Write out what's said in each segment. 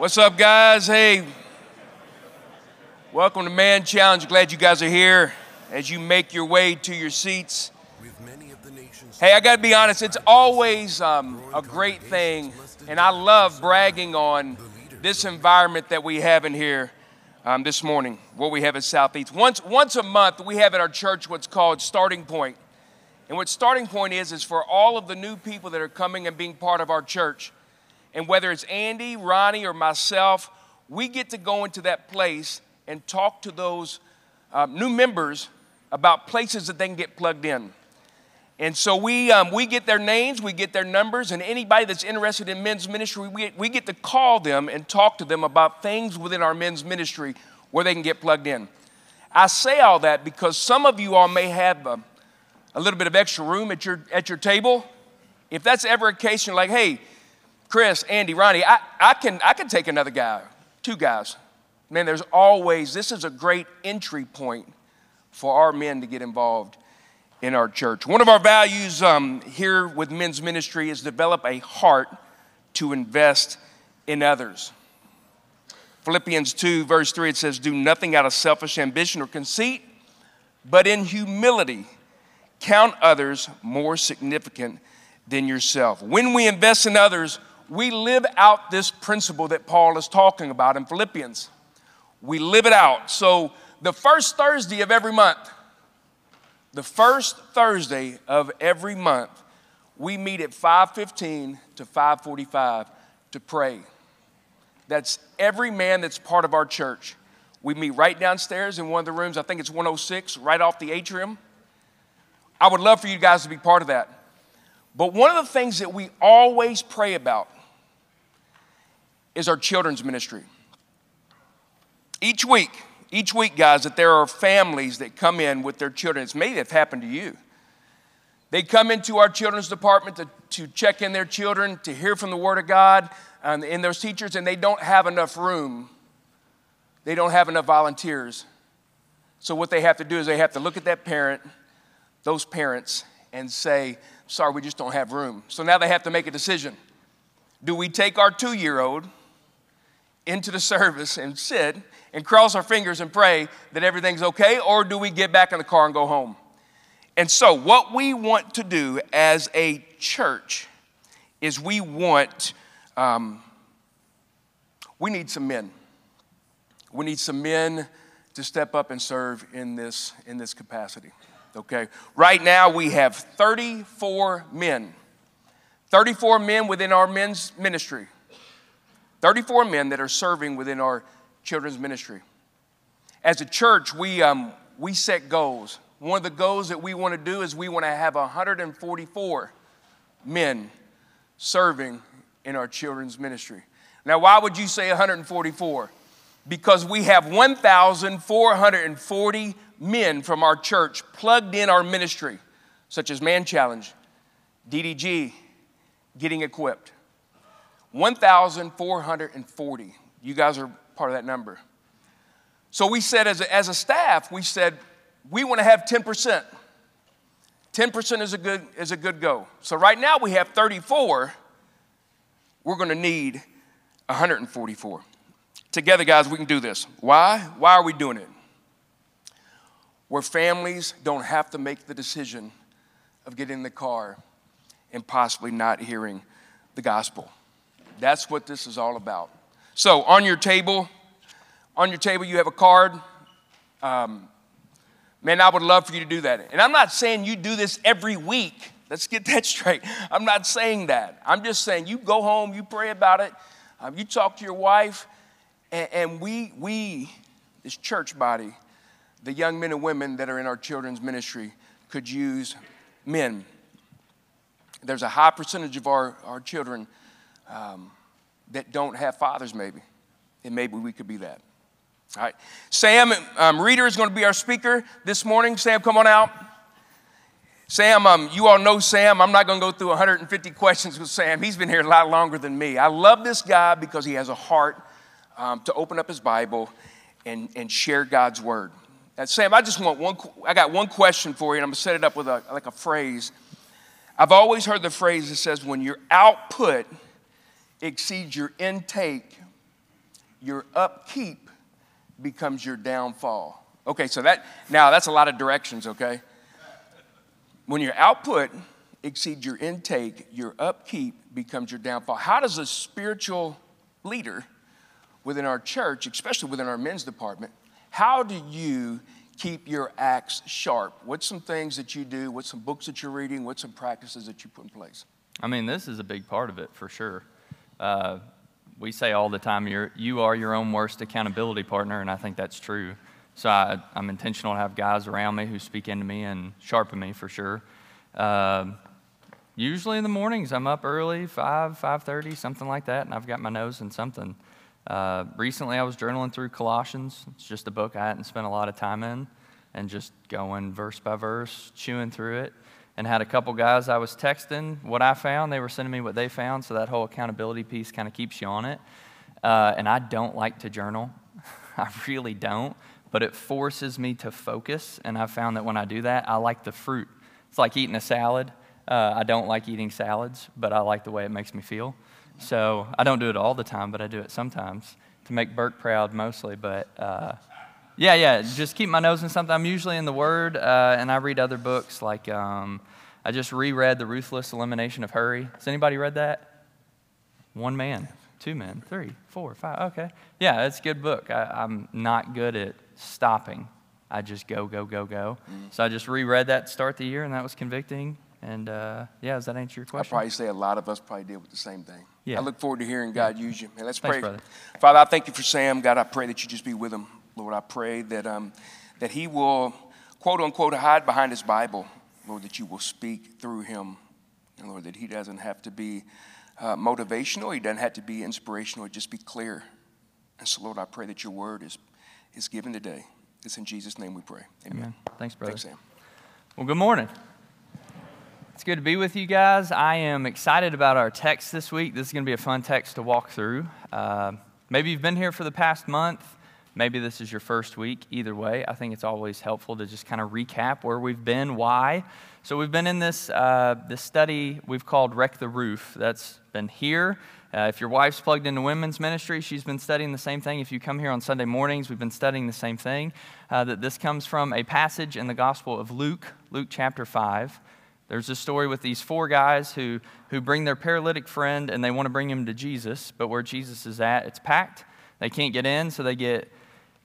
What's up, guys? Hey, welcome to Man Challenge. Glad you guys are here as you make your way to your seats. Hey, I got to be honest, it's always um, a great thing, and I love bragging on this environment that we have in here um, this morning, what we have at Southeast. Once, once a month, we have at our church what's called Starting Point. And what Starting Point is, is for all of the new people that are coming and being part of our church and whether it's Andy, Ronnie, or myself, we get to go into that place and talk to those uh, new members about places that they can get plugged in. And so we, um, we get their names, we get their numbers, and anybody that's interested in men's ministry, we, we get to call them and talk to them about things within our men's ministry where they can get plugged in. I say all that because some of you all may have a, a little bit of extra room at your, at your table. If that's ever a case, you're like, hey, Chris, Andy, Ronnie, I, I, can, I can take another guy, two guys. Man, there's always, this is a great entry point for our men to get involved in our church. One of our values um, here with men's ministry is develop a heart to invest in others. Philippians 2, verse 3, it says, Do nothing out of selfish ambition or conceit, but in humility count others more significant than yourself. When we invest in others, we live out this principle that Paul is talking about in Philippians. We live it out. So, the first Thursday of every month, the first Thursday of every month, we meet at 5:15 to 5:45 to pray. That's every man that's part of our church. We meet right downstairs in one of the rooms. I think it's 106, right off the atrium. I would love for you guys to be part of that. But one of the things that we always pray about is our children's ministry. Each week, each week, guys, that there are families that come in with their children. It's maybe have happened to you. They come into our children's department to, to check in their children, to hear from the Word of God and, and those teachers, and they don't have enough room. They don't have enough volunteers. So, what they have to do is they have to look at that parent, those parents, and say, Sorry, we just don't have room. So now they have to make a decision. Do we take our two year old into the service and sit and cross our fingers and pray that everything's okay, or do we get back in the car and go home? And so, what we want to do as a church is we want, um, we need some men. We need some men to step up and serve in this, in this capacity. Okay? Right now, we have 34 men. 34 men within our men's ministry. 34 men that are serving within our children's ministry. As a church, we, um, we set goals. One of the goals that we want to do is we want to have 144 men serving in our children's ministry. Now, why would you say 144? Because we have 1,440 men from our church plugged in our ministry, such as Man Challenge, DDG, Getting Equipped. 1,440. You guys are part of that number. So we said, as a, as a staff, we said, we want to have 10%. 10% is a good is a good go. So right now we have 34. We're going to need 144. Together, guys, we can do this. Why? Why are we doing it? Where families don't have to make the decision of getting in the car and possibly not hearing the gospel. That's what this is all about. So, on your table, on your table, you have a card. Um, man, I would love for you to do that. And I'm not saying you do this every week. Let's get that straight. I'm not saying that. I'm just saying you go home, you pray about it, um, you talk to your wife, and, and we, we, this church body, the young men and women that are in our children's ministry, could use men There's a high percentage of our, our children um, that don't have fathers, maybe. And maybe we could be that. All right. Sam um, Reeder is going to be our speaker this morning. Sam, come on out. Sam, um, you all know Sam. I'm not going to go through 150 questions with Sam. He's been here a lot longer than me. I love this guy because he has a heart um, to open up his Bible and, and share God's word. Sam, I just want one, I got one question for you, and I'm going to set it up with a, like a phrase. I've always heard the phrase that says, when your output exceeds your intake, your upkeep becomes your downfall. Okay, so that, now that's a lot of directions, okay? When your output exceeds your intake, your upkeep becomes your downfall. How does a spiritual leader within our church, especially within our men's department, how do you keep your axe sharp? What's some things that you do? What's some books that you're reading? What's some practices that you put in place? I mean, this is a big part of it for sure. Uh, we say all the time, you're, you are your own worst accountability partner, and I think that's true. So I, am intentional to have guys around me who speak into me and sharpen me for sure. Uh, usually in the mornings, I'm up early, 5, 5.30, something like that, and I've got my nose in something. Uh, recently, I was journaling through Colossians. It's just a book I hadn't spent a lot of time in, and just going verse by verse, chewing through it. And had a couple guys I was texting what I found. They were sending me what they found, so that whole accountability piece kind of keeps you on it. Uh, and I don't like to journal. I really don't but it forces me to focus. And I found that when I do that, I like the fruit. It's like eating a salad. Uh, I don't like eating salads, but I like the way it makes me feel. So I don't do it all the time, but I do it sometimes to make Burke proud mostly. But uh, yeah, yeah, just keep my nose in something. I'm usually in the Word, uh, and I read other books. Like um, I just reread The Ruthless Elimination of Hurry. Has anybody read that? One man, two men, three, four, five. Okay. Yeah, it's a good book. I, I'm not good at stopping. I just go, go, go, go. Mm. So I just reread that to start the year, and that was convicting. And uh, yeah, does that answer your question? I probably say a lot of us probably deal with the same thing. Yeah. I look forward to hearing God yeah. use you. Hey, let's Thanks, pray. Brother. Father, I thank you for Sam. God, I pray that you just be with him. Lord, I pray that, um, that he will, quote unquote, hide behind his Bible. Lord, that you will speak through him. And Lord, that he doesn't have to be uh, motivational, he doesn't have to be inspirational, just be clear. And so, Lord, I pray that your word is, is given today. It's in Jesus' name we pray. Amen. Amen. Thanks, brother. Thanks, Sam. Well, good morning. It's good to be with you guys. I am excited about our text this week. This is going to be a fun text to walk through. Uh, maybe you've been here for the past month. Maybe this is your first week. Either way, I think it's always helpful to just kind of recap where we've been, why. So we've been in this uh, this study we've called "Wreck the Roof." That's been here uh, if your wife's plugged into women's ministry, she's been studying the same thing. If you come here on Sunday mornings, we've been studying the same thing. Uh, that this comes from a passage in the Gospel of Luke, Luke chapter 5. There's a story with these four guys who, who bring their paralytic friend and they want to bring him to Jesus, but where Jesus is at, it's packed. They can't get in, so they get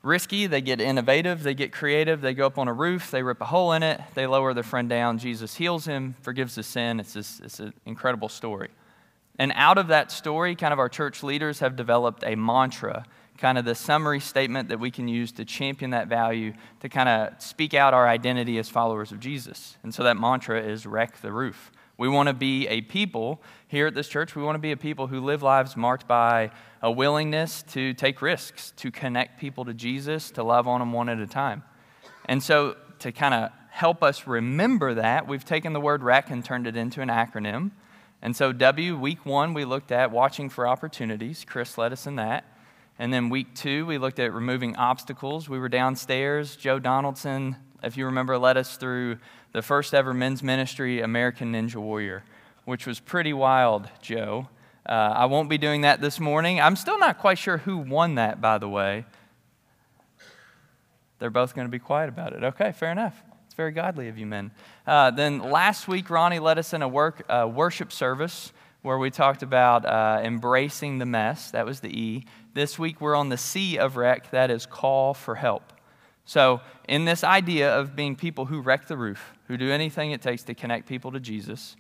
risky, they get innovative, they get creative, they go up on a roof, they rip a hole in it, they lower their friend down. Jesus heals him, forgives his sin. It's, this, it's an incredible story. And out of that story, kind of our church leaders have developed a mantra, kind of the summary statement that we can use to champion that value, to kind of speak out our identity as followers of Jesus. And so that mantra is wreck the roof. We want to be a people here at this church, we want to be a people who live lives marked by a willingness to take risks, to connect people to Jesus, to love on them one at a time. And so, to kind of help us remember that, we've taken the word wreck and turned it into an acronym. And so, W, week one, we looked at watching for opportunities. Chris led us in that. And then week two, we looked at removing obstacles. We were downstairs. Joe Donaldson, if you remember, led us through the first ever men's ministry, American Ninja Warrior, which was pretty wild, Joe. Uh, I won't be doing that this morning. I'm still not quite sure who won that, by the way. They're both going to be quiet about it. Okay, fair enough It's very godly of you men. Uh, then last week, Ronnie led us in a work, uh, worship service where we talked about uh, embracing the mess. That was the E. This week, we're on the C of wreck. That is call for help. So, in this idea of being people who wreck the roof, who do anything it takes to connect people to Jesus,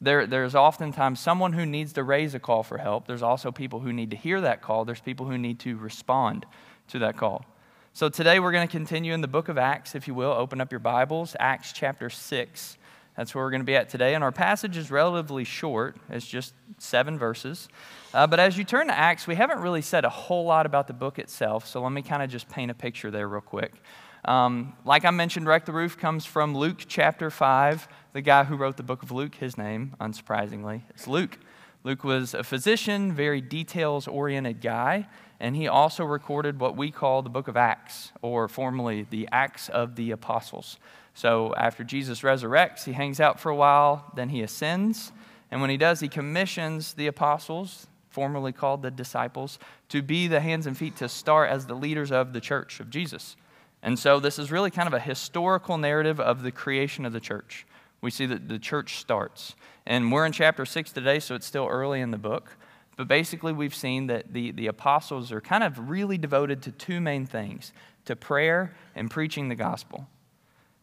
there, there's oftentimes someone who needs to raise a call for help. There's also people who need to hear that call. There's people who need to respond to that call. So today we're going to continue in the book of Acts, if you will. Open up your Bibles, Acts chapter 6. That's where we're going to be at today. And our passage is relatively short, it's just seven verses. Uh, but as you turn to Acts, we haven't really said a whole lot about the book itself, so let me kind of just paint a picture there, real quick. Um, like I mentioned, Wreck the Roof comes from Luke chapter 5. The guy who wrote the book of Luke, his name, unsurprisingly, is Luke. Luke was a physician, very details oriented guy, and he also recorded what we call the book of Acts, or formerly the Acts of the Apostles. So after Jesus resurrects, he hangs out for a while, then he ascends, and when he does, he commissions the apostles, formerly called the disciples, to be the hands and feet to start as the leaders of the church of Jesus. And so this is really kind of a historical narrative of the creation of the church. We see that the church starts. And we're in chapter 6 today, so it's still early in the book. But basically, we've seen that the, the apostles are kind of really devoted to two main things to prayer and preaching the gospel.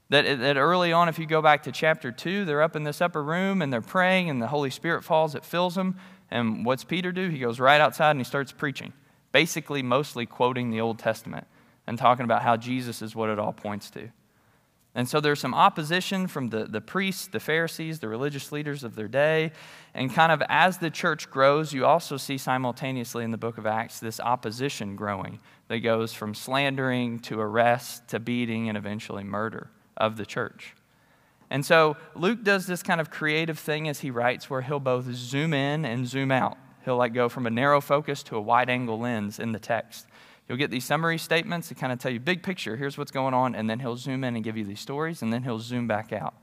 That, that early on, if you go back to chapter 2, they're up in this upper room and they're praying, and the Holy Spirit falls, it fills them. And what's Peter do? He goes right outside and he starts preaching, basically, mostly quoting the Old Testament and talking about how Jesus is what it all points to. And so there's some opposition from the, the priests, the Pharisees, the religious leaders of their day. And kind of as the church grows, you also see simultaneously in the book of Acts this opposition growing that goes from slandering to arrest to beating and eventually murder of the church. And so Luke does this kind of creative thing as he writes where he'll both zoom in and zoom out. He'll like go from a narrow focus to a wide angle lens in the text. You'll get these summary statements that kind of tell you big picture, here's what's going on, and then he'll zoom in and give you these stories, and then he'll zoom back out.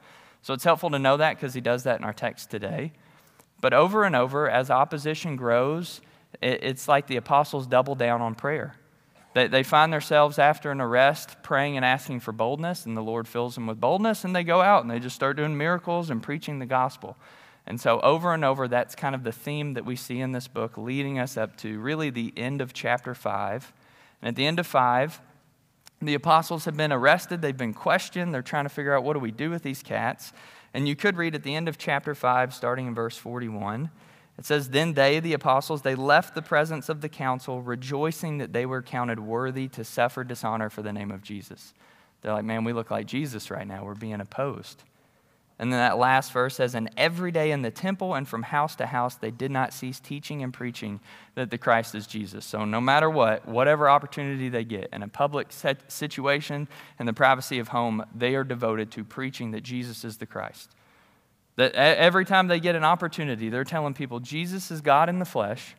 So it's helpful to know that because he does that in our text today. But over and over, as opposition grows, it's like the apostles double down on prayer. They, they find themselves after an arrest praying and asking for boldness, and the Lord fills them with boldness, and they go out and they just start doing miracles and preaching the gospel. And so, over and over, that's kind of the theme that we see in this book, leading us up to really the end of chapter 5. And at the end of 5, the apostles have been arrested, they've been questioned, they're trying to figure out what do we do with these cats. And you could read at the end of chapter 5, starting in verse 41. It says, Then they, the apostles, they left the presence of the council, rejoicing that they were counted worthy to suffer dishonor for the name of Jesus. They're like, Man, we look like Jesus right now. We're being opposed. And then that last verse says, And every day in the temple and from house to house, they did not cease teaching and preaching that the Christ is Jesus. So no matter what, whatever opportunity they get, in a public situation, in the privacy of home, they are devoted to preaching that Jesus is the Christ. That every time they get an opportunity, they're telling people Jesus is God in the flesh,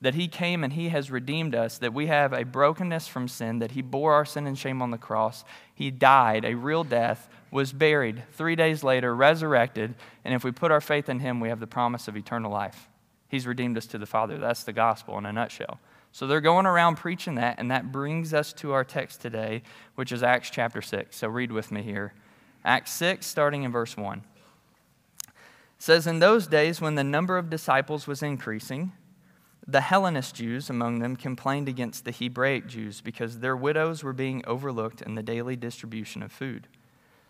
that He came and He has redeemed us, that we have a brokenness from sin, that He bore our sin and shame on the cross. He died a real death, was buried, three days later, resurrected, and if we put our faith in Him, we have the promise of eternal life. He's redeemed us to the Father. That's the gospel in a nutshell. So they're going around preaching that, and that brings us to our text today, which is Acts chapter 6. So read with me here. Acts 6, starting in verse 1 says, In those days, when the number of disciples was increasing, the Hellenist Jews among them complained against the Hebraic Jews because their widows were being overlooked in the daily distribution of food.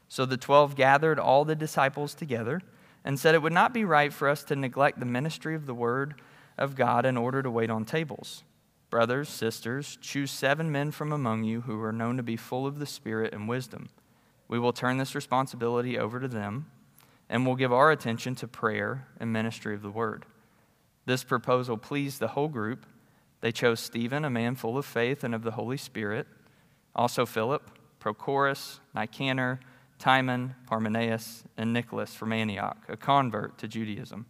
So the twelve gathered all the disciples together and said, It would not be right for us to neglect the ministry of the word of God in order to wait on tables. Brothers, sisters, choose seven men from among you who are known to be full of the Spirit and wisdom. We will turn this responsibility over to them and we'll give our attention to prayer and ministry of the word. This proposal pleased the whole group. They chose Stephen, a man full of faith and of the Holy Spirit, also Philip, Prochorus, Nicanor, Timon, Parmenas, and Nicholas from Antioch, a convert to Judaism.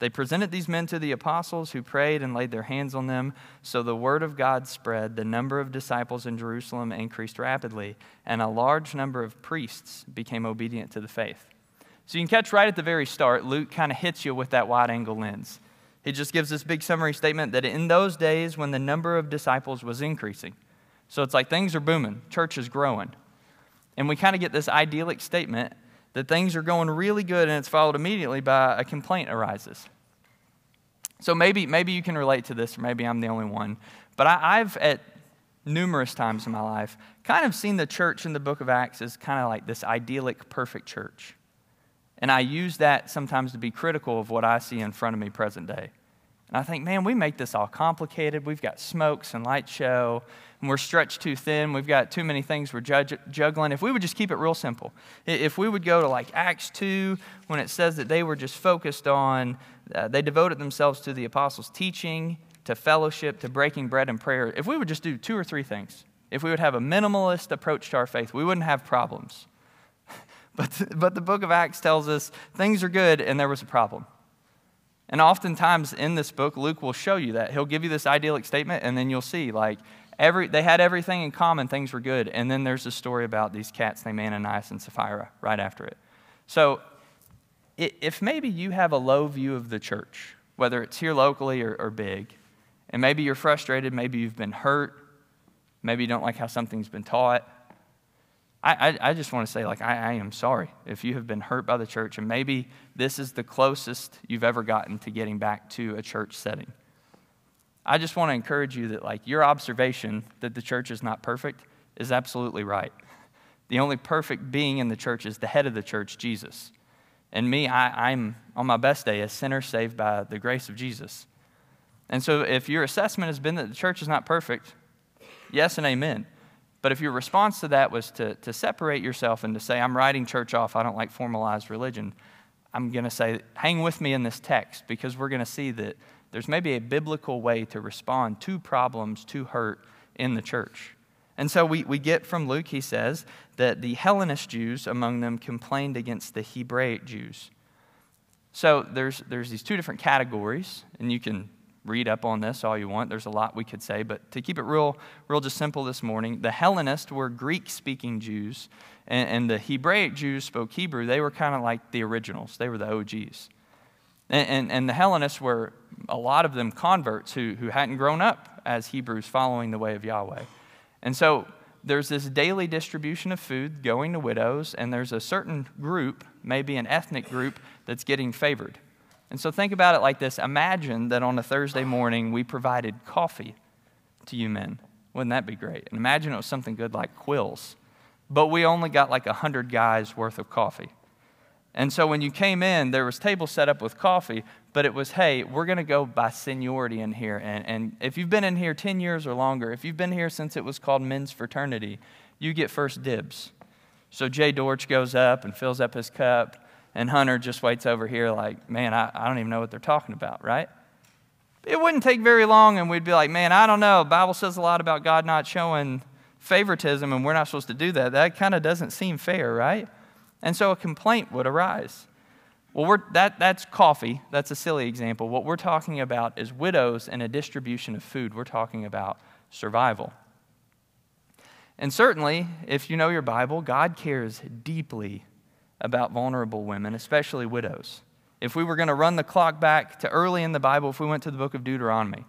They presented these men to the apostles who prayed and laid their hands on them. So the word of God spread. The number of disciples in Jerusalem increased rapidly, and a large number of priests became obedient to the faith. So you can catch right at the very start, Luke kind of hits you with that wide angle lens. He just gives this big summary statement that in those days when the number of disciples was increasing, so it's like things are booming, church is growing. And we kind of get this idyllic statement that things are going really good and it's followed immediately by a complaint arises. So maybe, maybe you can relate to this, or maybe I'm the only one. But I, I've, at numerous times in my life, kind of seen the church in the book of Acts as kind of like this idyllic, perfect church. And I use that sometimes to be critical of what I see in front of me present day. And I think, man, we make this all complicated. We've got smokes and light show, and we're stretched too thin. We've got too many things we're juggling. If we would just keep it real simple, if we would go to like Acts 2, when it says that they were just focused on, uh, they devoted themselves to the apostles' teaching, to fellowship, to breaking bread and prayer, if we would just do two or three things, if we would have a minimalist approach to our faith, we wouldn't have problems. but, but the book of Acts tells us things are good and there was a problem. And oftentimes in this book, Luke will show you that. He'll give you this idyllic statement, and then you'll see, like, every, they had everything in common, things were good. And then there's a story about these cats named Ananias and Sapphira right after it. So, if maybe you have a low view of the church, whether it's here locally or, or big, and maybe you're frustrated, maybe you've been hurt, maybe you don't like how something's been taught, I, I, I, just want to say, like, I, I am sorry if you have been hurt by the church, and maybe this is the closest you've ever gotten to getting back to a church setting. I just want to encourage you that, like, your observation that the church is not perfect is absolutely right. The only perfect being in the church is the head of the church, Jesus. And me, I, I'm on my best day a sinner saved by the grace of Jesus. And so, if your assessment has been that the church is not perfect, yes and amen. But if your response to that was to, to separate yourself and to say, I'm writing church off, I don't like formalized religion, I'm going to say, hang with me in this text because we're going to see that there's maybe a biblical way to respond to problems, to hurt in the church. And so we, we get from Luke, he says, that the Hellenist Jews among them complained against the Hebraic Jews. So there's, there's these two different categories, and you can read up on this all you want. There's a lot we could say, but to keep it real, real just simple this morning, the Hellenists were Greek speaking Jews, and, and, the Hebraic Jews spoke Hebrew. They were kind of like the originals, they were the OGs. And, and, and, the Hellenists were, a lot of them, converts who, who hadn't grown up as Hebrews following the way of Yahweh. And so there's this daily distribution of food going to widows, and there's a certain group, maybe an ethnic group, that's getting favored. And so think about it like this Imagine that on a Thursday morning we provided coffee to you men. Wouldn't that be great? And imagine it was something good like Quills. But we only got like 100 guys worth of coffee. And so when you came in, there was tables set up with coffee, but it was, hey, we're going to go by seniority in here. And, and if you've been in here 10 years or longer, if you've been here since it was called men's fraternity, you get first dibs. So Jay Dorch goes up and fills up his cup. And Hunter just waits over here, like, man, I, I don't even know what they're talking about, right? It wouldn't take very long, and we'd be like, man, I don't know. The Bible says a lot about God not showing favoritism, and we're not supposed to do that. That kind of doesn't seem fair, right? And so a complaint would arise. Well, that, that's coffee. That's a silly example. What we're talking about is widows and a distribution of food. We're talking about survival. And certainly, if you know your Bible, God cares deeply about vulnerable women, especially widows. If we were going to run the clock back to early in the Bible, if we went to the book of Deuteronomy,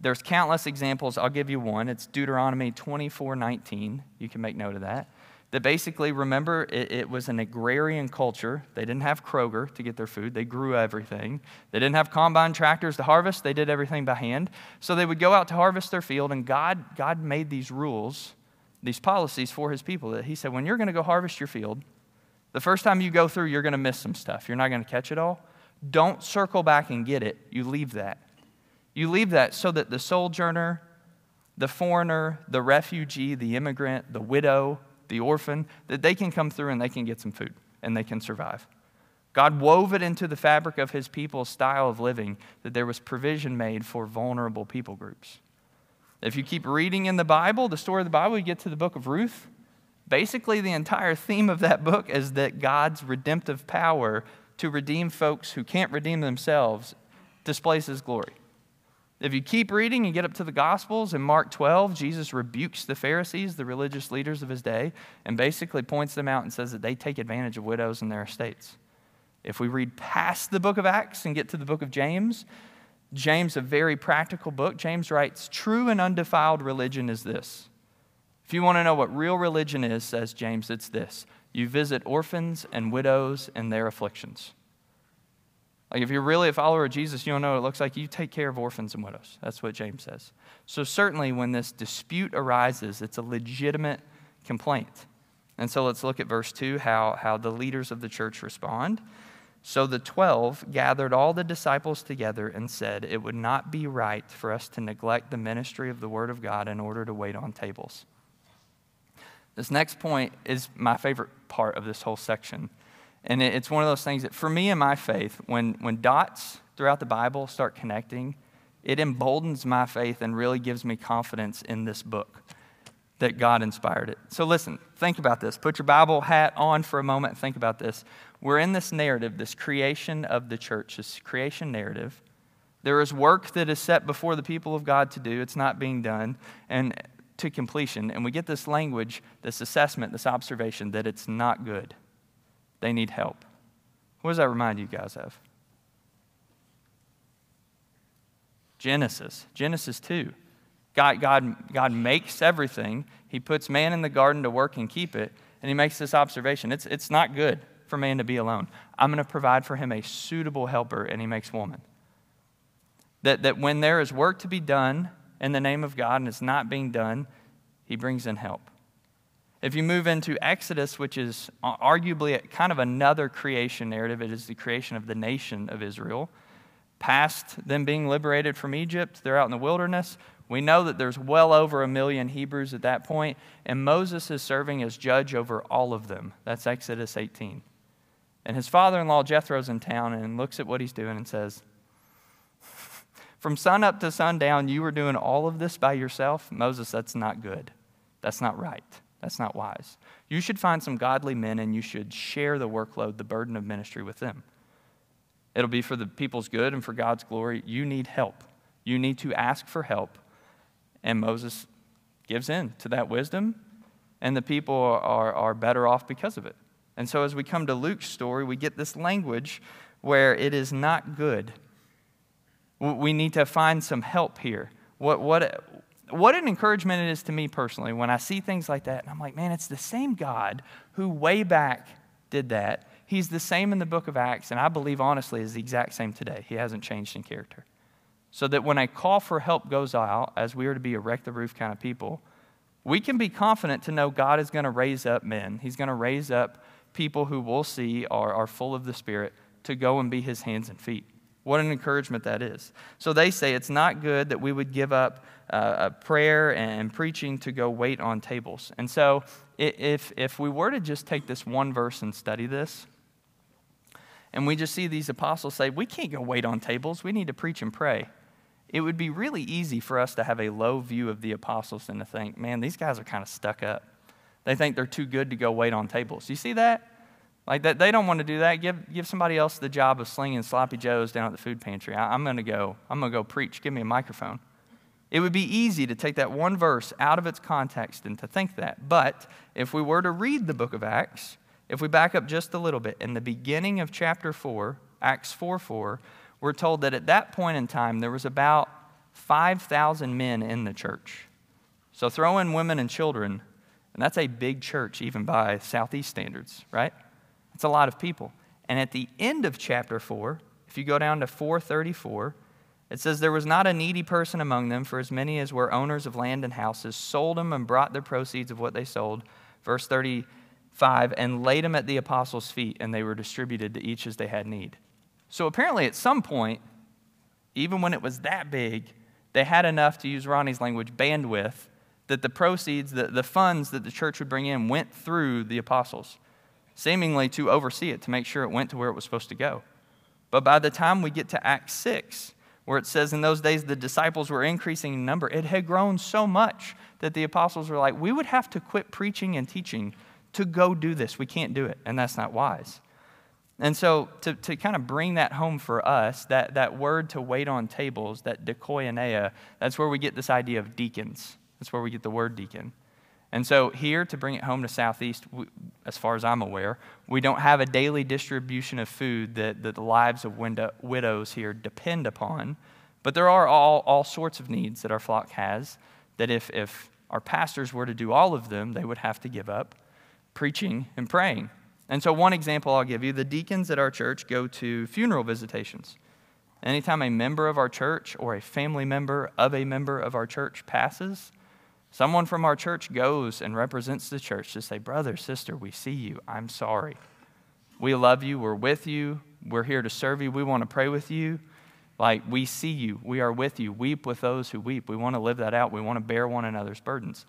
there's countless examples. I'll give you one. It's Deuteronomy 24 19. You can make note of that. That basically, remember, it, it, was an agrarian culture. They didn't have Kroger to get their food, they grew everything. They didn't have combine tractors to harvest, they did everything by hand. So they would go out to harvest their field, and God, God made these rules, these policies for his people that he said, when you're going to go harvest your field, the first time you go through, you're going to miss some stuff. You're not going to catch it all. Don't circle back and get it. You leave that. You leave that so that the sojourner, the foreigner, the refugee, the immigrant, the widow, the orphan, that they can come through and they can get some food and they can survive. God wove it into the fabric of his people's style of living that there was provision made for vulnerable people groups. If you keep reading in the Bible, the story of the Bible, you get to the book of Ruth. Basically, the entire theme of that book is that God's redemptive power to redeem folks who can't redeem themselves displays his glory. If you keep reading and get up to the Gospels, in Mark 12, Jesus rebukes the Pharisees, the religious leaders of his day, and basically points them out and says that they take advantage of widows and their estates. If we read past the book of Acts and get to the book of James, James, a very practical book, James writes, True and undefiled religion is this if you want to know what real religion is, says James, it's this you visit orphans and widows in their afflictions. Like, if you're really a follower of Jesus, you don't know what it looks like. You take care of orphans and widows. That's what James says. So, certainly, when this dispute arises, it's a legitimate complaint. And so, let's look at verse 2 how, how the leaders of the church respond. So the twelve gathered all the disciples together and said, It would not be right for us to neglect the ministry of the Word of God in order to wait on tables. This next point is my favorite part of this whole section. And it's one of those things that, for me in my faith, when, when dots throughout the Bible start connecting, it emboldens my faith and really gives me confidence in this book that God inspired it. So, listen, think about this. Put your Bible hat on for a moment and think about this. We're in this narrative, this creation of the church, this creation narrative. There is work that is set before the people of God to do, it's not being done, and to completion. And we get this language, this assessment, this observation that it's not good. They need help. What does that remind you guys of? Genesis, Genesis 2. God, God, God makes everything. He puts man in the garden to work and keep it. And he makes this observation it's, it's not good for man to be alone. I'm going to provide for him a suitable helper, and he makes woman. That, that when there is work to be done in the name of God and it's not being done, he brings in help. If you move into Exodus, which is arguably kind of another creation narrative, it is the creation of the nation of Israel. Past them being liberated from Egypt, they're out in the wilderness. We know that there's well over a million Hebrews at that point, and Moses is serving as judge over all of them. That's Exodus 18. And his father in law, Jethro's in town, and looks at what he's doing and says, From sun up to sundown, you were doing all of this by yourself? Moses, that's not good. That's not right. That's not wise. You should find some godly men and you should share the workload, the burden of ministry with them. It'll be for the people's good and for God's glory. You need help. You need to ask for help. And Moses gives in to that wisdom, and the people are, are better off because of it. And so, as we come to Luke's story, we get this language where it is not good. We need to find some help here. What, what, what an encouragement it is to me personally when I see things like that, and I'm like, man, it's the same God who way back did that. He's the same in the book of Acts, and I believe honestly is the exact same today. He hasn't changed in character. So that when a call for help goes out, as we are to be a wreck the roof kind of people, we can be confident to know God is going to raise up men. He's going to raise up people who we'll see are, are full of the Spirit to go and be his hands and feet. What an encouragement that is. So they say it's not good that we would give up uh, prayer and preaching to go wait on tables. And so, if, if we were to just take this one verse and study this, and we just see these apostles say, we can't go wait on tables, we need to preach and pray, it would be really easy for us to have a low view of the apostles and to think, man, these guys are kind of stuck up. They think they're too good to go wait on tables. You see that? Like that, they don't want to do that. Give, give somebody else the job of slinging sloppy joes down at the food pantry. I, I'm going to go. I'm going to go preach. Give me a microphone. It would be easy to take that one verse out of its context and to think that. But if we were to read the book of Acts, if we back up just a little bit, in the beginning of chapter 4, Acts 4 4, we're told that at that point in time there was about 5,000 men in the church. So throw in women and children, and that's a big church, even by Southeast standards, right? It's a lot of people. And at the end of chapter 4, if you go down to 434, it says, There was not a needy person among them, for as many as were owners of land and houses sold them and brought the proceeds of what they sold. Verse 35, and laid them at the apostles' feet, and they were distributed to each as they had need. So apparently, at some point, even when it was that big, they had enough, to use Ronnie's language, bandwidth, that the proceeds, the, the funds that the church would bring in went through the apostles, seemingly to oversee it, to make sure it went to where it was supposed to go. But by the time we get to Acts 6, where it says in those days the disciples were increasing in number, it had grown so much that the apostles were like, we would have to quit preaching and teaching to go do this. We can't do it, and that's not wise. And so, to, to kind of bring that home for us, that, that word to wait on tables, that diakonia, that's where we get this idea of deacons. That's where we get the word deacon. And so, here to bring it home to Southeast, we, as far as I'm aware, we don't have a daily distribution of food that, that the lives of window, widows here depend upon. But there are all, all sorts of needs that our flock has that if, if our pastors were to do all of them, they would have to give up preaching and praying. And so, one example I'll give you the deacons at our church go to funeral visitations. Anytime a member of our church or a family member of a member of our church passes, Someone from our church goes and represents the church to say, Brother, sister, we see you. I'm sorry. We love you. We're with you. We're here to serve you. We want to pray with you. Like, we see you. We are with you. Weep with those who weep. We want to live that out. We want to bear one another's burdens.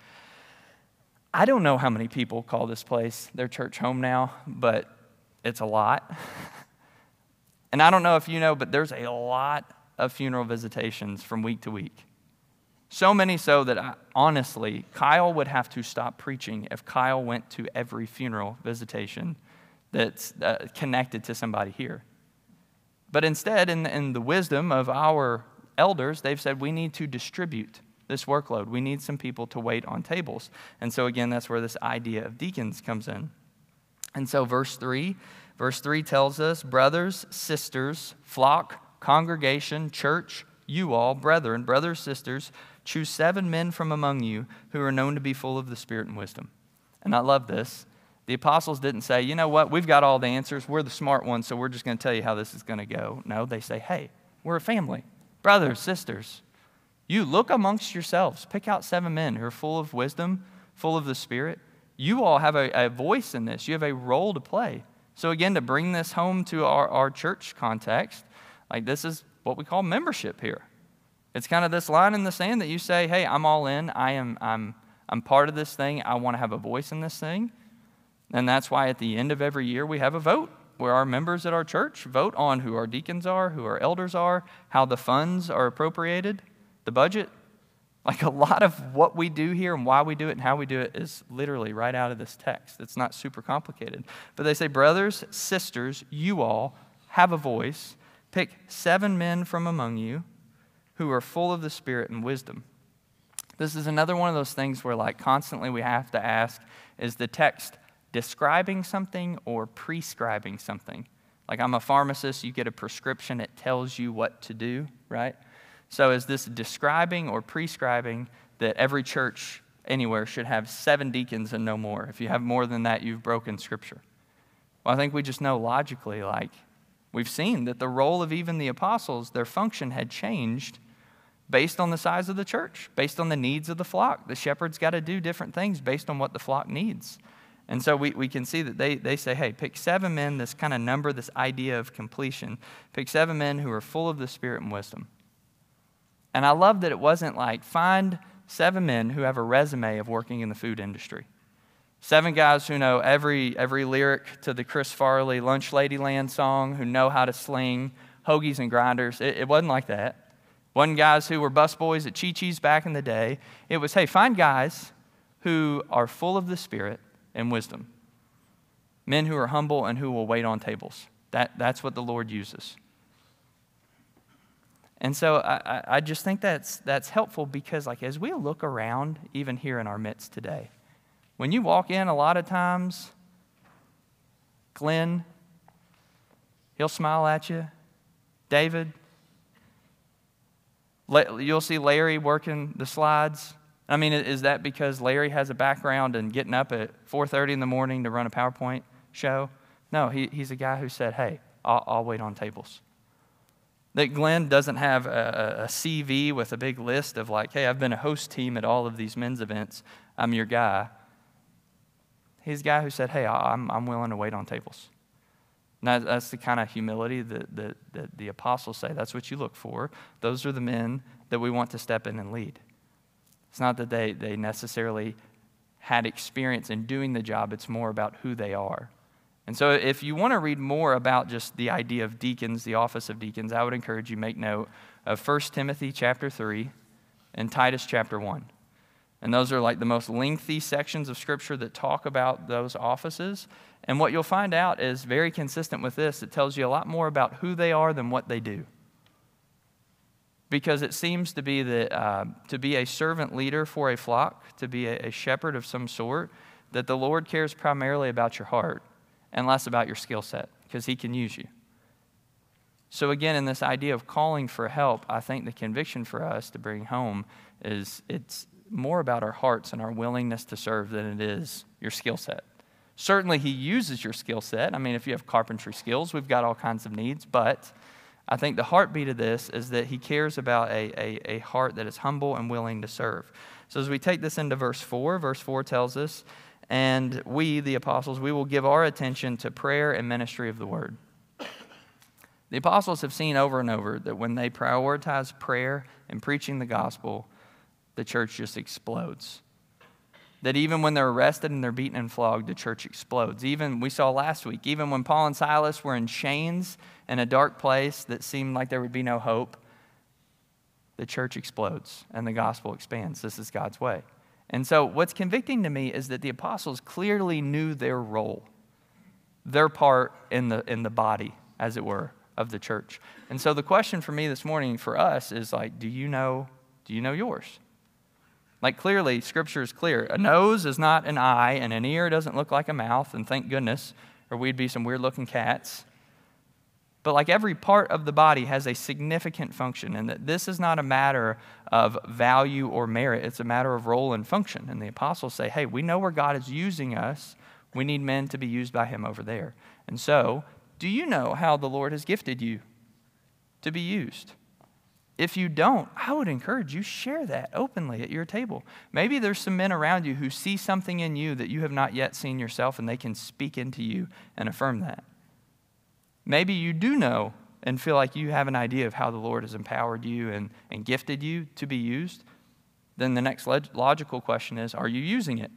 I don't know how many people call this place their church home now, but it's a lot. and I don't know if you know, but there's a lot of funeral visitations from week to week. So many so that I, honestly, Kyle would have to stop preaching if Kyle went to every funeral visitation that's uh, connected to somebody here. But instead, in, in the wisdom of our elders, they've said we need to distribute this workload. We need some people to wait on tables. And so, again, that's where this idea of deacons comes in. And so, verse 3, verse 3 tells us brothers, sisters, flock, congregation, church, you all, brethren, brothers, sisters, choose seven men from among you who are known to be full of the Spirit and wisdom. And I love this. The apostles didn't say, you know what, we've got all the answers. We're the smart ones, so we're just going to tell you how this is going to go. No, they say, hey, we're a family, brothers, sisters. You look amongst yourselves, pick out seven men who are full of wisdom, full of the Spirit. You all have a, a voice in this, you have a role to play. So, again, to bring this home to our, our church context, like this is what we call membership here. It's kind of this line in the sand that you say, hey, I'm all in. I am, I'm, I'm part of this thing. I want to have a voice in this thing. And that's why at the end of every year we have a vote where our members at our church vote on who our deacons are, who our elders are, how the funds are appropriated the budget. Like a lot of what we do here and why we do it and how we do it is literally right out of this text. It's not super complicated. But they say, brothers, sisters, you all have a voice. Pick seven men from among you who are full of the Spirit and wisdom. This is another one of those things where, like, constantly we have to ask is the text describing something or prescribing something? Like, I'm a pharmacist, you get a prescription, it tells you what to do, right? So, is this describing or prescribing that every church anywhere should have seven deacons and no more? If you have more than that, you've broken Scripture. Well, I think we just know logically, like, we've seen that the role of even the apostles, their function had changed based on the size of the church, based on the needs of the flock. The shepherd's got to do different things based on what the flock needs. And so we, we can see that they, they say, hey, pick seven men, this kind of number, this idea of completion. Pick seven men who are full of the Spirit and wisdom. And I love that it wasn't like find seven men who have a resume of working in the food industry. Seven guys who know every, every lyric to the Chris Farley Lunch Ladyland song, who know how to sling hoagies and grinders. It, it wasn't like that. Wasn't guys who were busboys at Chi Chi's back in the day. It was, hey, find guys who are full of the Spirit and wisdom. Men who are humble and who will wait on tables. That, that's what the Lord uses. And so I, I just think that's, that's helpful because, like, as we look around, even here in our midst today, when you walk in, a lot of times, Glenn, he'll smile at you. David, you'll see Larry working the slides. I mean, is that because Larry has a background in getting up at 4:30 in the morning to run a PowerPoint show? No, he, he's a guy who said, "Hey, I'll, I'll wait on tables." That Glenn doesn't have a, a, CV with a big list of, like, hey, I've been a host team at all of these men's events. I'm your guy. He's a guy who said, hey, I'm, I'm willing to wait on tables. That's the kind of humility that, that, that the apostles say. That's what you look for. Those are the men that we want to step in and lead. It's not that they, they necessarily had experience in doing the job, it's more about who they are. And so if you want to read more about just the idea of deacons, the office of deacons, I would encourage you make note of 1 Timothy chapter 3 and Titus chapter 1. And those are like the most lengthy sections of scripture that talk about those offices. And what you'll find out is very consistent with this. It tells you a lot more about who they are than what they do. Because it seems to be that uh, to be a servant leader for a flock, to be a, a shepherd of some sort, that the Lord cares primarily about your heart and less about your skill set because He can use you. So, again, in this idea of calling for help, I think the conviction for us to bring home is it's more about our hearts and our willingness to serve than it is your skill set. Certainly, He uses your skill set. I mean, if you have carpentry skills, we've got all kinds of needs, but I think the heartbeat of this is that He cares about a, a, a heart that is humble and willing to serve. So, as we take this into verse 4, verse 4 tells us and we, the apostles, we will give our attention to prayer and ministry of the word. The apostles have seen over and over that when they prioritize prayer and preaching the gospel, the church just explodes. That even when they're arrested and they're beaten and flogged, the church explodes. Even, we saw last week, even when Paul and Silas were in chains in a dark place that seemed like there would be no hope, the church explodes and the gospel expands. This is God's way. And so, what's convicting to me is that the apostles clearly knew their role, their part in the, in the body, as it were, of the church. And so, the question for me this morning for us is like, do you know, do you know yours? Like, clearly, scripture is clear. A nose is not an eye, and an ear doesn't look like a mouth, and thank goodness, or we'd be some weird looking cats. But like every part of the body has a significant function, and that this is not a matter of value or merit, it's a matter of role and function. And the apostles say, hey, we know where God is using us. We need men to be used by him over there. And so, do you know how the Lord has gifted you to be used? If you don't, I would encourage you share that openly at your table. Maybe there's some men around you who see something in you that you have not yet seen yourself and they can speak into you and affirm that. Maybe you do know and feel like you have an idea of how the Lord has empowered you and, and gifted you to be used. Then the next logical question is Are you using it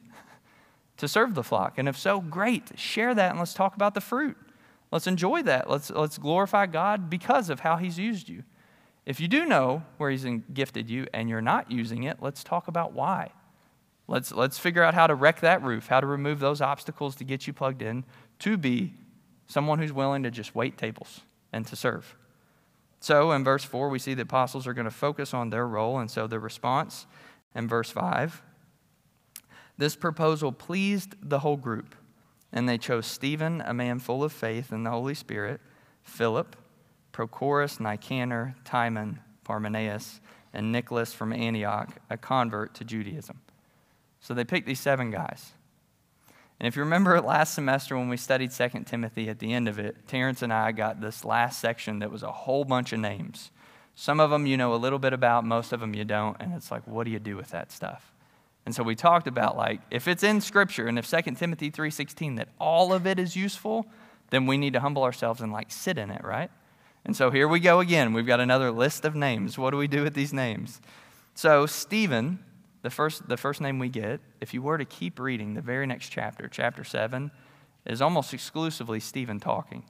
to serve the flock? And if so, great. Share that and let's talk about the fruit. Let's enjoy that. Let's, let's glorify God because of how He's used you. If you do know where He's gifted you and you're not using it, let's talk about why. Let's, let's figure out how to wreck that roof, how to remove those obstacles to get you plugged in to be someone who's willing to just wait tables and to serve. So in verse 4, we see the apostles are going to focus on their role, and so the response in verse 5 this proposal pleased the whole group, and they chose Stephen, a man full of faith in the Holy Spirit, Philip, Prochorus, Nicanor, Timon, Parmenas, and Nicholas from Antioch, a convert to Judaism. So they picked these seven guys. And if you remember last semester when we studied 2 Timothy at the end of it, Terrence and I got this last section that was a whole bunch of names. Some of them you know a little bit about, most of them you don't, and it's like, what do you do with that stuff? And so we talked about like if it's in scripture and if 2 Timothy 3:16 that all of it is useful, then we need to humble ourselves and like sit in it, right? And so here we go again. We've got another list of names. What do we do with these names? So Stephen the first, the first name we get, if you were to keep reading the very next chapter, chapter 7, is almost exclusively Stephen talking.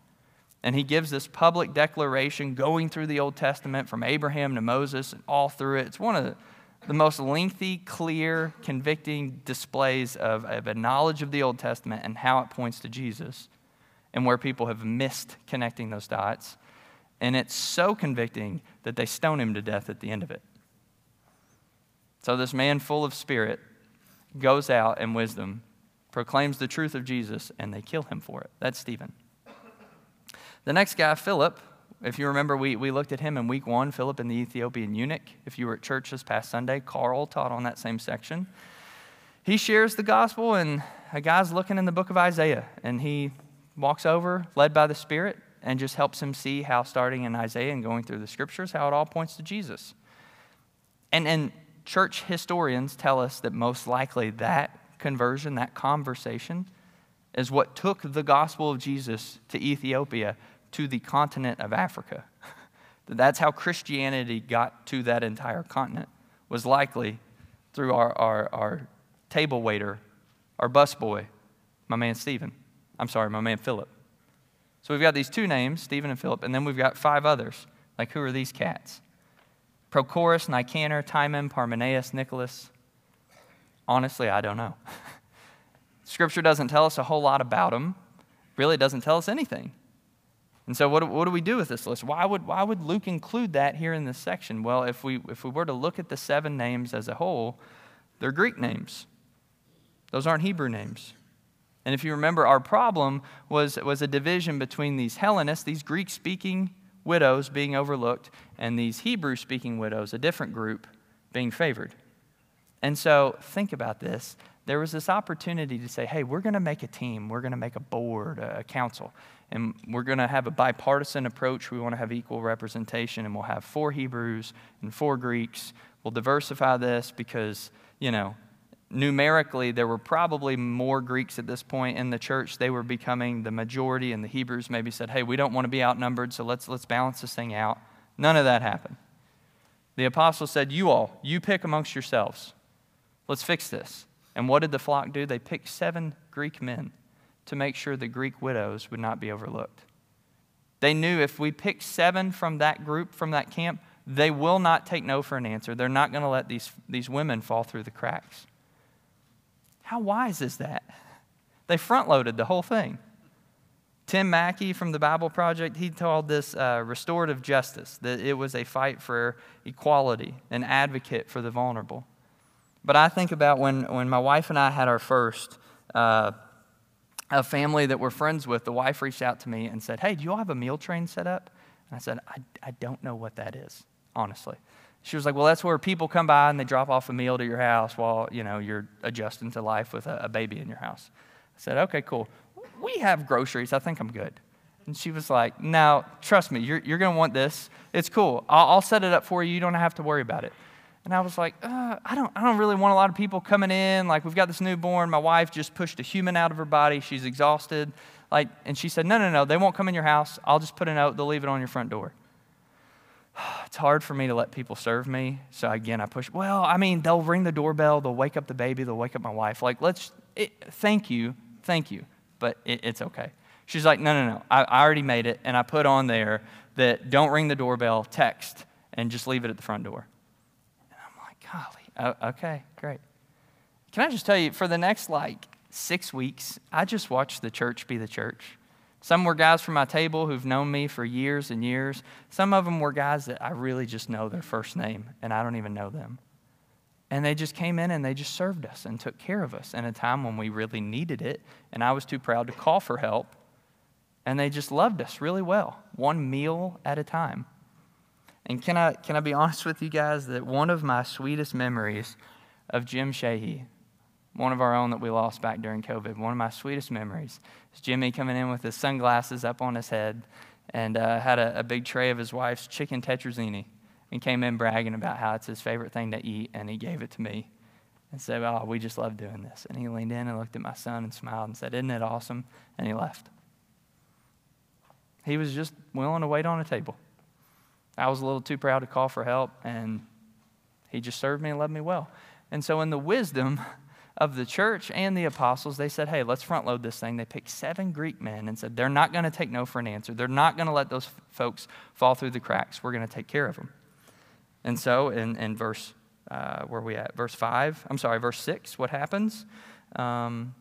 And he gives this public declaration going through the Old Testament from Abraham to Moses and all through it. It's one of the, the most lengthy, clear, convicting displays of, of a knowledge of the Old Testament and how it points to Jesus and where people have missed connecting those dots. And it's so convicting that they stone him to death at the end of it. So this man full of spirit goes out in wisdom, proclaims the truth of Jesus, and they kill him for it. That's Stephen. The next guy, Philip, if you remember, we, we looked at him in week one, Philip and the Ethiopian eunuch. If you were at church this past Sunday, Carl taught on that same section. He shares the gospel, and a guy's looking in the book of Isaiah, and he walks over, led by the Spirit, and just helps him see how, starting in Isaiah and going through the scriptures, how it all points to Jesus. And, and church historians tell us that most likely that conversion, that conversation, is what took the gospel of Jesus to Ethiopia, to the continent of Africa. That's how Christianity got to that entire continent, was likely through our, our, our table waiter, our busboy, my man Stephen. I'm sorry, my man Philip. So we've got these two names, Stephen and Philip, and then we've got five others. Like, who are these cats? Prochorus, Nicanor, Timon, Parmenas, Nicholas? Honestly, I don't know. Scripture doesn't tell us a whole lot about them. Really, doesn't tell us anything. And so, what, what do we do with this list? Why would, why would Luke include that here in this section? Well, if we, if we were to look at the seven names as a whole, they're Greek names. Those aren't Hebrew names. And if you remember, our problem was, was a division between these Hellenists, these Greek speaking widows being overlooked, and these Hebrew speaking widows, a different group, being favored. And so think about this. There was this opportunity to say, hey, we're going to make a team, we're going to make a board, a council, and we're going to have a bipartisan approach. We want to have equal representation, and we'll have four Hebrews and four Greeks. We'll diversify this because, you know, numerically, there were probably more Greeks at this point in the church. They were becoming the majority, and the Hebrews maybe said, hey, we don't want to be outnumbered, so let's, let's balance this thing out. None of that happened. The apostles said, You all, you pick amongst yourselves. Let's fix this. And what did the flock do? They picked seven Greek men to make sure the Greek widows would not be overlooked. They knew if we pick seven from that group, from that camp, they will not take no for an answer. They're not going to let these, these women fall through the cracks. How wise is that? They front loaded the whole thing. Tim Mackie from the Bible Project, he called this uh, restorative justice, that it was a fight for equality, an advocate for the vulnerable. But I think about when, when my wife and I had our first, uh, a family that we're friends with, the wife reached out to me and said, Hey, do you all have a meal train set up? And I said, I, I don't know what that is, honestly. She was like, Well, that's where people come by and they drop off a meal to your house while, you know, you're adjusting to life with a, a baby in your house. I said, Okay, cool. We have groceries. I think I'm good. And she was like, Now, trust me, you're, you're going to want this. It's cool. I'll, I'll, set it up for you. You don't have to worry about it. And I was like, uh, I, don't, I don't really want a lot of people coming in. Like, we've got this newborn. My wife just pushed a human out of her body. She's exhausted. Like, and she said, No, no, no. They won't come in your house. I'll just put a note. They'll leave it on your front door. It's hard for me to let people serve me. So again, I push, well, I mean, they'll ring the doorbell. They'll wake up the baby. They'll wake up my wife. Like, let's, it, thank you. Thank you. But it, it's okay. She's like, no, no, no. I, I already made it. And I put on there that don't ring the doorbell, text, and just leave it at the front door. And I'm like, golly, oh, okay, great. Can I just tell you, for the next like six weeks, I just watched the church be the church. Some were guys from my table who've known me for years and years. Some of them were guys that I really just know their first name and I don't even know them. And they just came in and they just served us and took care of us in a time when we really needed it. And I was too proud to call for help. And they just loved us really well, one meal at a time. And can I, can I be honest with you guys that one of my sweetest memories of Jim Sheehy, one of our own that we lost back during COVID. One of my sweetest memories is Jimmy coming in with his sunglasses up on his head and uh, had a, a, big tray of his wife's chicken tetrazzini and came in bragging about how it's his favorite thing to eat, and he gave it to me and said, Oh, we just love doing this. And he leaned in and looked at my son and smiled and said, Isn't it awesome? And he left. He was just willing to wait on a table. I was a little too proud to call for help, and he just served me and loved me well. And so, in the wisdom of the church and the apostles, they said, hey, let's front load this thing. They picked seven Greek men and said, they're not going to take no for an answer. They're not going to let those folks fall through the cracks. We're going to take care of them. And so in, in verse, uh, where we at? Verse 5, I'm sorry, verse 6, what happens? Um,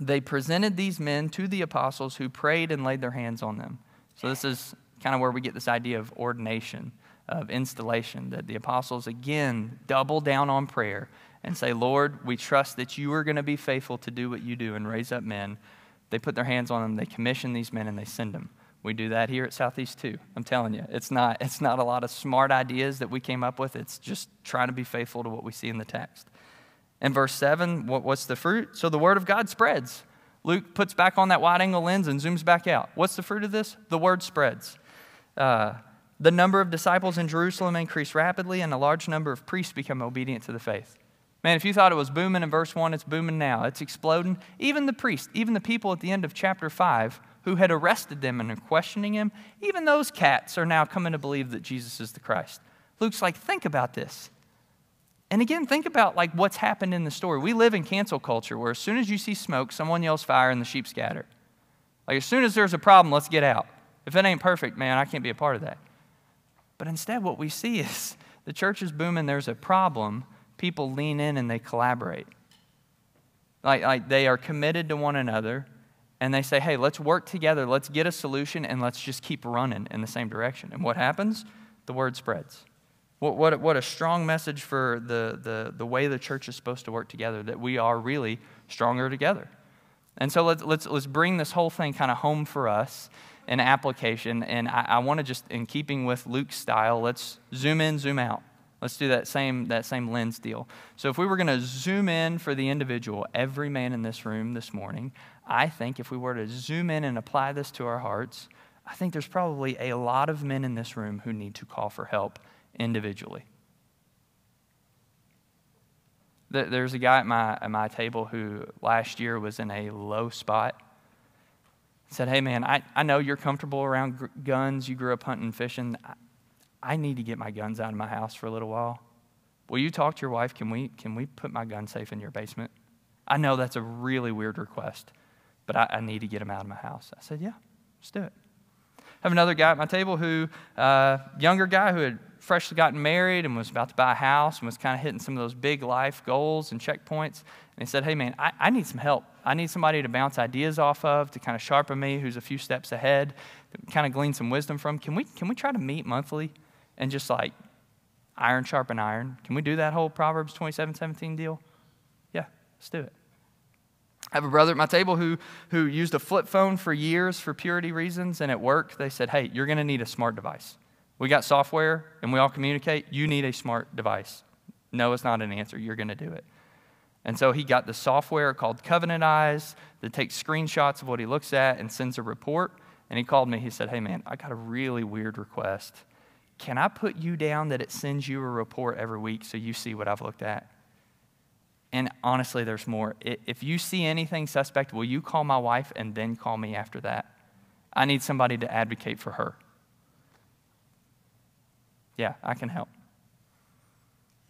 they presented these men to the apostles who prayed and laid their hands on them. So this is kind of where we get this idea of ordination, of installation, that the apostles again double down on prayer and say, Lord, we trust that you are going to be faithful to do what you do and raise up men. They put their hands on them, they commission these men, and they send them. We do that here at Southeast too. I'm telling you, it's not, it's not a lot of smart ideas that we came up with. It's just trying to be faithful to what we see in the text. In verse 7, what, what's the fruit? So the word of God spreads. Luke puts back on that wide angle lens and zooms back out. What's the fruit of this? The word spreads. Uh, the number of disciples in Jerusalem increased rapidly, and a large number of priests become obedient to the faith. Man, if you thought it was booming in verse 1, it's booming now. It's exploding. Even the priests, even the people at the end of chapter 5 who had arrested them and are questioning him, even those cats are now coming to believe that Jesus is the Christ. Luke's like, think about this. And again, think about like what's happened in the story. We live in cancel culture where as soon as you see smoke, someone yells fire and the sheep scatter. Like as soon as there's a problem, let's get out. If it ain't perfect, man, I can't be a part of that. But instead, what we see is the church is booming, there's a problem, people lean in and they collaborate. Like, like they are committed to one another and they say, hey, let's work together, let's get a solution, and let's just keep running in the same direction. And what happens? The word spreads. What, what, what a strong message for the, the, the way the church is supposed to work together, that we are really stronger together. And so let's, let's, let's bring this whole thing kind of home for us in application. And I, I want to just, in keeping with Luke's style, let's zoom in, zoom out. Let's do that same, that same lens deal. So, if we were going to zoom in for the individual, every man in this room this morning, I think if we were to zoom in and apply this to our hearts, I think there's probably a lot of men in this room who need to call for help individually. There's a guy at my, at my table who last year was in a low spot. Said, Hey, man, I, I know you're comfortable around guns. You grew up hunting fishing. I, I need to get my guns out of my house for a little while. Will you talk to your wife? Can we, can we put my gun safe in your basement? I know that's a really weird request, but I, I need to get them out of my house. I said, Yeah, let's do it. I have another guy at my table who, uh, younger guy who had freshly gotten married and was about to buy a house and was kind of hitting some of those big life goals and checkpoints. And he said, Hey, man, I, I need some help. I need somebody to bounce ideas off of, to kind of sharpen me, who's a few steps ahead, to kind of glean some wisdom from. Can we, can we try to meet monthly and just like iron sharpen iron? Can we do that whole Proverbs 27 17 deal? Yeah, let's do it. I have a brother at my table who, who used a flip phone for years for purity reasons, and at work they said, Hey, you're going to need a smart device. We got software and we all communicate. You need a smart device. No, it's not an answer. You're going to do it. And so he got the software called Covenant Eyes that takes screenshots of what he looks at and sends a report. And he called me. He said, Hey, man, I got a really weird request. Can I put you down that it sends you a report every week so you see what I've looked at? And honestly, there's more. If you see anything suspect, will you call my wife and then call me after that? I need somebody to advocate for her. Yeah, I can help.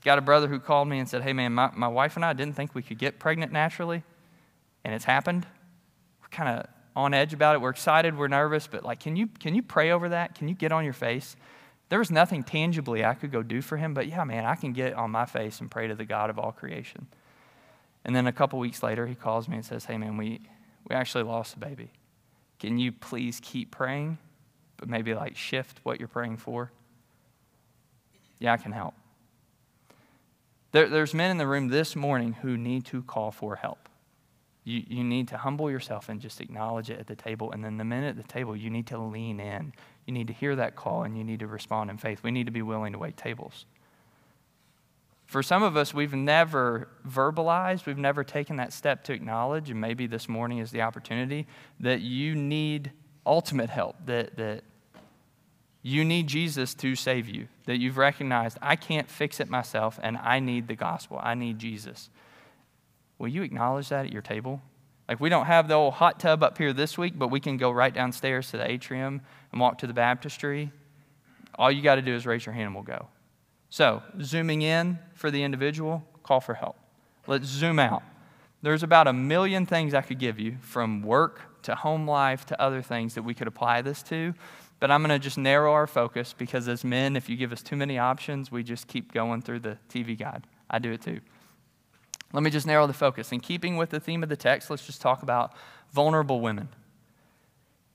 Got a brother who called me and said, Hey, man, my, my wife and I didn't think we could get pregnant naturally, and it's happened. We're kind of on edge about it. We're excited, we're nervous, but like, can you, can you pray over that? Can you get on your face? There was nothing tangibly I could go do for him, but yeah, man, I can get on my face and pray to the God of all creation. And then a couple weeks later, he calls me and says, Hey, man, we, we actually lost a baby. Can you please keep praying, but maybe like shift what you're praying for? Yeah, I can help. There, there's men in the room this morning who need to call for help. You, you need to humble yourself and just acknowledge it at the table. And then the minute at the table, you need to lean in. You need to hear that call and you need to respond in faith. We need to be willing to wait tables. For some of us, we've never verbalized, we've never taken that step to acknowledge, and maybe this morning is the opportunity that you need ultimate help, that, that you need Jesus to save you, that you've recognized, I can't fix it myself and I need the gospel. I need Jesus. Will you acknowledge that at your table? Like, we don't have the old hot tub up here this week, but we can go right downstairs to the atrium and walk to the baptistry. All you got to do is raise your hand and we'll go. So, zooming in for the individual, call for help. Let's zoom out. There's about a million things I could give you from work to home life to other things that we could apply this to. But I'm going to just narrow our focus because as men, if you give us too many options, we just keep going through the TV guide. I do it too. Let me just narrow the focus. In keeping with the theme of the text, let's just talk about vulnerable women.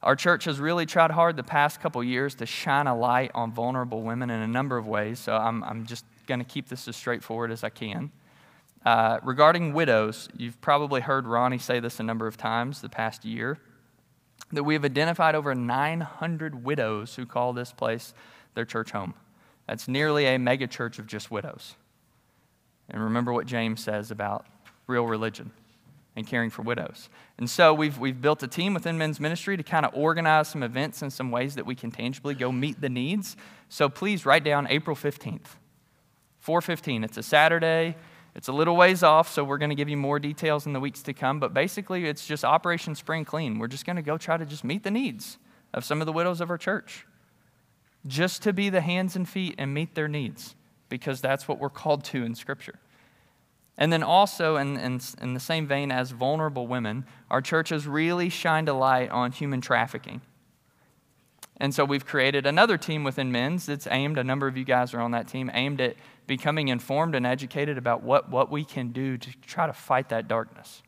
Our church has really tried hard the past couple years to shine a light on vulnerable women in a number of ways, so I'm, I'm just going to keep this as straightforward as I can. Uh, regarding widows, you've probably heard Ronnie say this a number of times the past year that we have identified over 900 widows who call this place their church home. That's nearly a megachurch of just widows. And remember what James says about real religion and caring for widows. And so we've, we've built a team within men's ministry to kind of organize some events and some ways that we can tangibly go meet the needs. So please write down April 15th, 415. It's a Saturday. It's a little ways off, so we're going to give you more details in the weeks to come. But basically, it's just Operation Spring Clean. We're just going to go try to just meet the needs of some of the widows of our church, just to be the hands and feet and meet their needs, because that's what we're called to in Scripture. And then also, in, in, in the same vein as vulnerable women, our church has really shined a light on human trafficking. And so we've created another team within men's that's aimed, a number of you guys are on that team, aimed at becoming informed and educated about what, what we can do to try to fight that darkness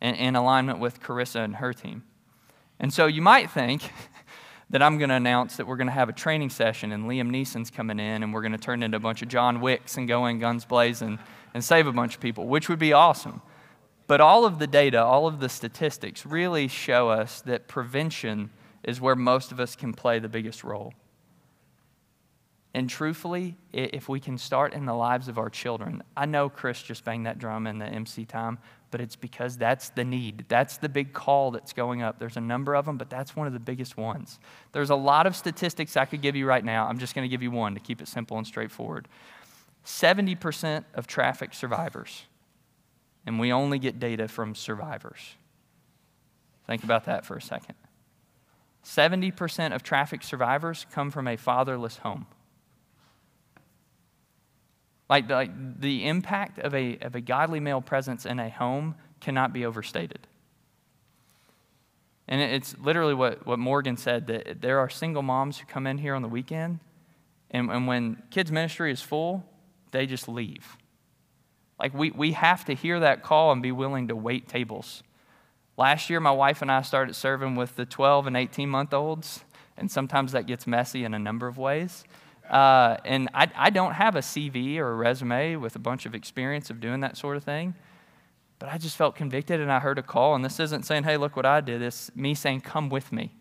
in, in alignment with Carissa and her team. And so you might think that I'm going to announce that we're going to have a training session and Liam Neeson's coming in and we're going to turn into a bunch of John Wicks and go in guns blazing and save a bunch of people, which would be awesome. But all of the data, all of the statistics really show us that prevention is where most of us can play the biggest role. And truthfully, if we can start in the lives of our children, I know Chris just banged that drum in the MC time, but it's because that's the need. That's the big call that's going up. There's a number of them, but that's one of the biggest ones. There's a lot of statistics I could give you right now. I'm just going to give you one to keep it simple and straightforward. 70% of traffic survivors and we only get data from survivors. Think about that for a second. 70% of traffic survivors come from a fatherless home. Like, like the impact of a, of a godly male presence in a home cannot be overstated. And it's literally what, what Morgan said that there are single moms who come in here on the weekend, and, and when kids' ministry is full, they just leave. Like, we, we have to hear that call and be willing to wait tables. Last year, my wife and I started serving with the 12 and 18 month olds, and sometimes that gets messy in a number of ways. Uh, and I, I don't have a CV or a resume with a bunch of experience of doing that sort of thing. But I just felt convicted and I heard a call. And this isn't saying, hey, look what I did. It's me saying, come with me.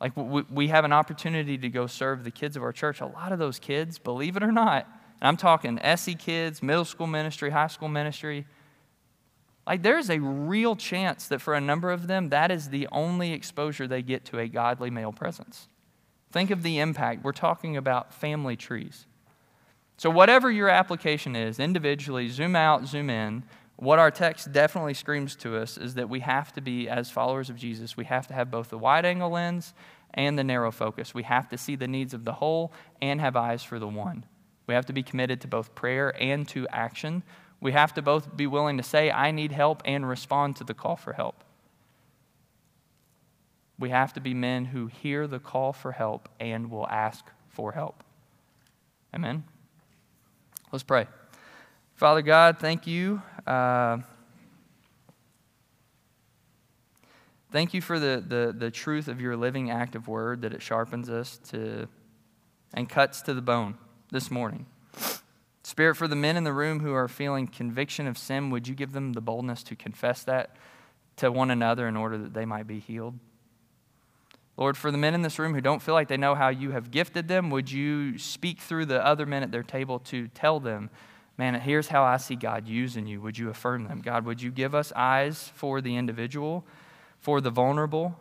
Like we, we have an opportunity to go serve the kids of our church. A lot of those kids, believe it or not, and I'm talking SE kids, middle school ministry, high school ministry. Like there's a real chance that for a number of them, that is the only exposure they get to a godly male presence. Think of the impact. We're talking about family trees. So, whatever your application is, individually, zoom out, zoom in, what our text definitely screams to us is that we have to be, as followers of Jesus, we have to have both the wide angle lens and the narrow focus. We have to see the needs of the whole and have eyes for the one. We have to be committed to both prayer and to action. We have to both be willing to say, I need help, and respond to the call for help. We have to be men who hear the call for help and will ask for help. Amen. Let's pray. Father God, thank you. Uh, thank you for the, the, the truth of your living, active word that it sharpens us to and cuts to the bone this morning. Spirit, for the men in the room who are feeling conviction of sin, would you give them the boldness to confess that to one another in order that they might be healed? Lord, for the men in this room who don't feel like they know how you have gifted them, would you speak through the other men at their table to tell them, man, here's how I see God using you? Would you affirm them? God, would you give us eyes for the individual, for the vulnerable?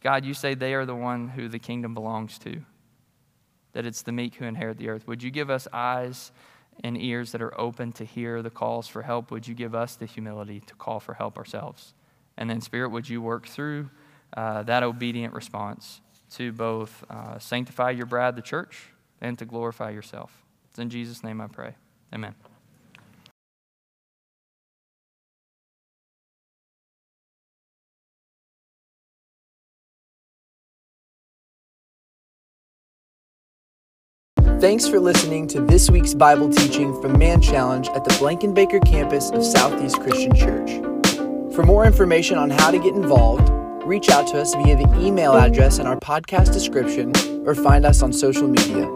God, you say they are the one who the kingdom belongs to, that it's the meek who inherit the earth. Would you give us eyes and ears that are open to hear the calls for help? Would you give us the humility to call for help ourselves? And then, Spirit, would you work through uh, that obedient response to both uh, sanctify your bride, the church, and to glorify yourself? It's in Jesus' name I pray. Amen. Thanks for listening to this week's Bible teaching from Man Challenge at the Blankenbaker campus of Southeast Christian Church. For more information on how to get involved, reach out to us via the email address in our podcast description or find us on social media.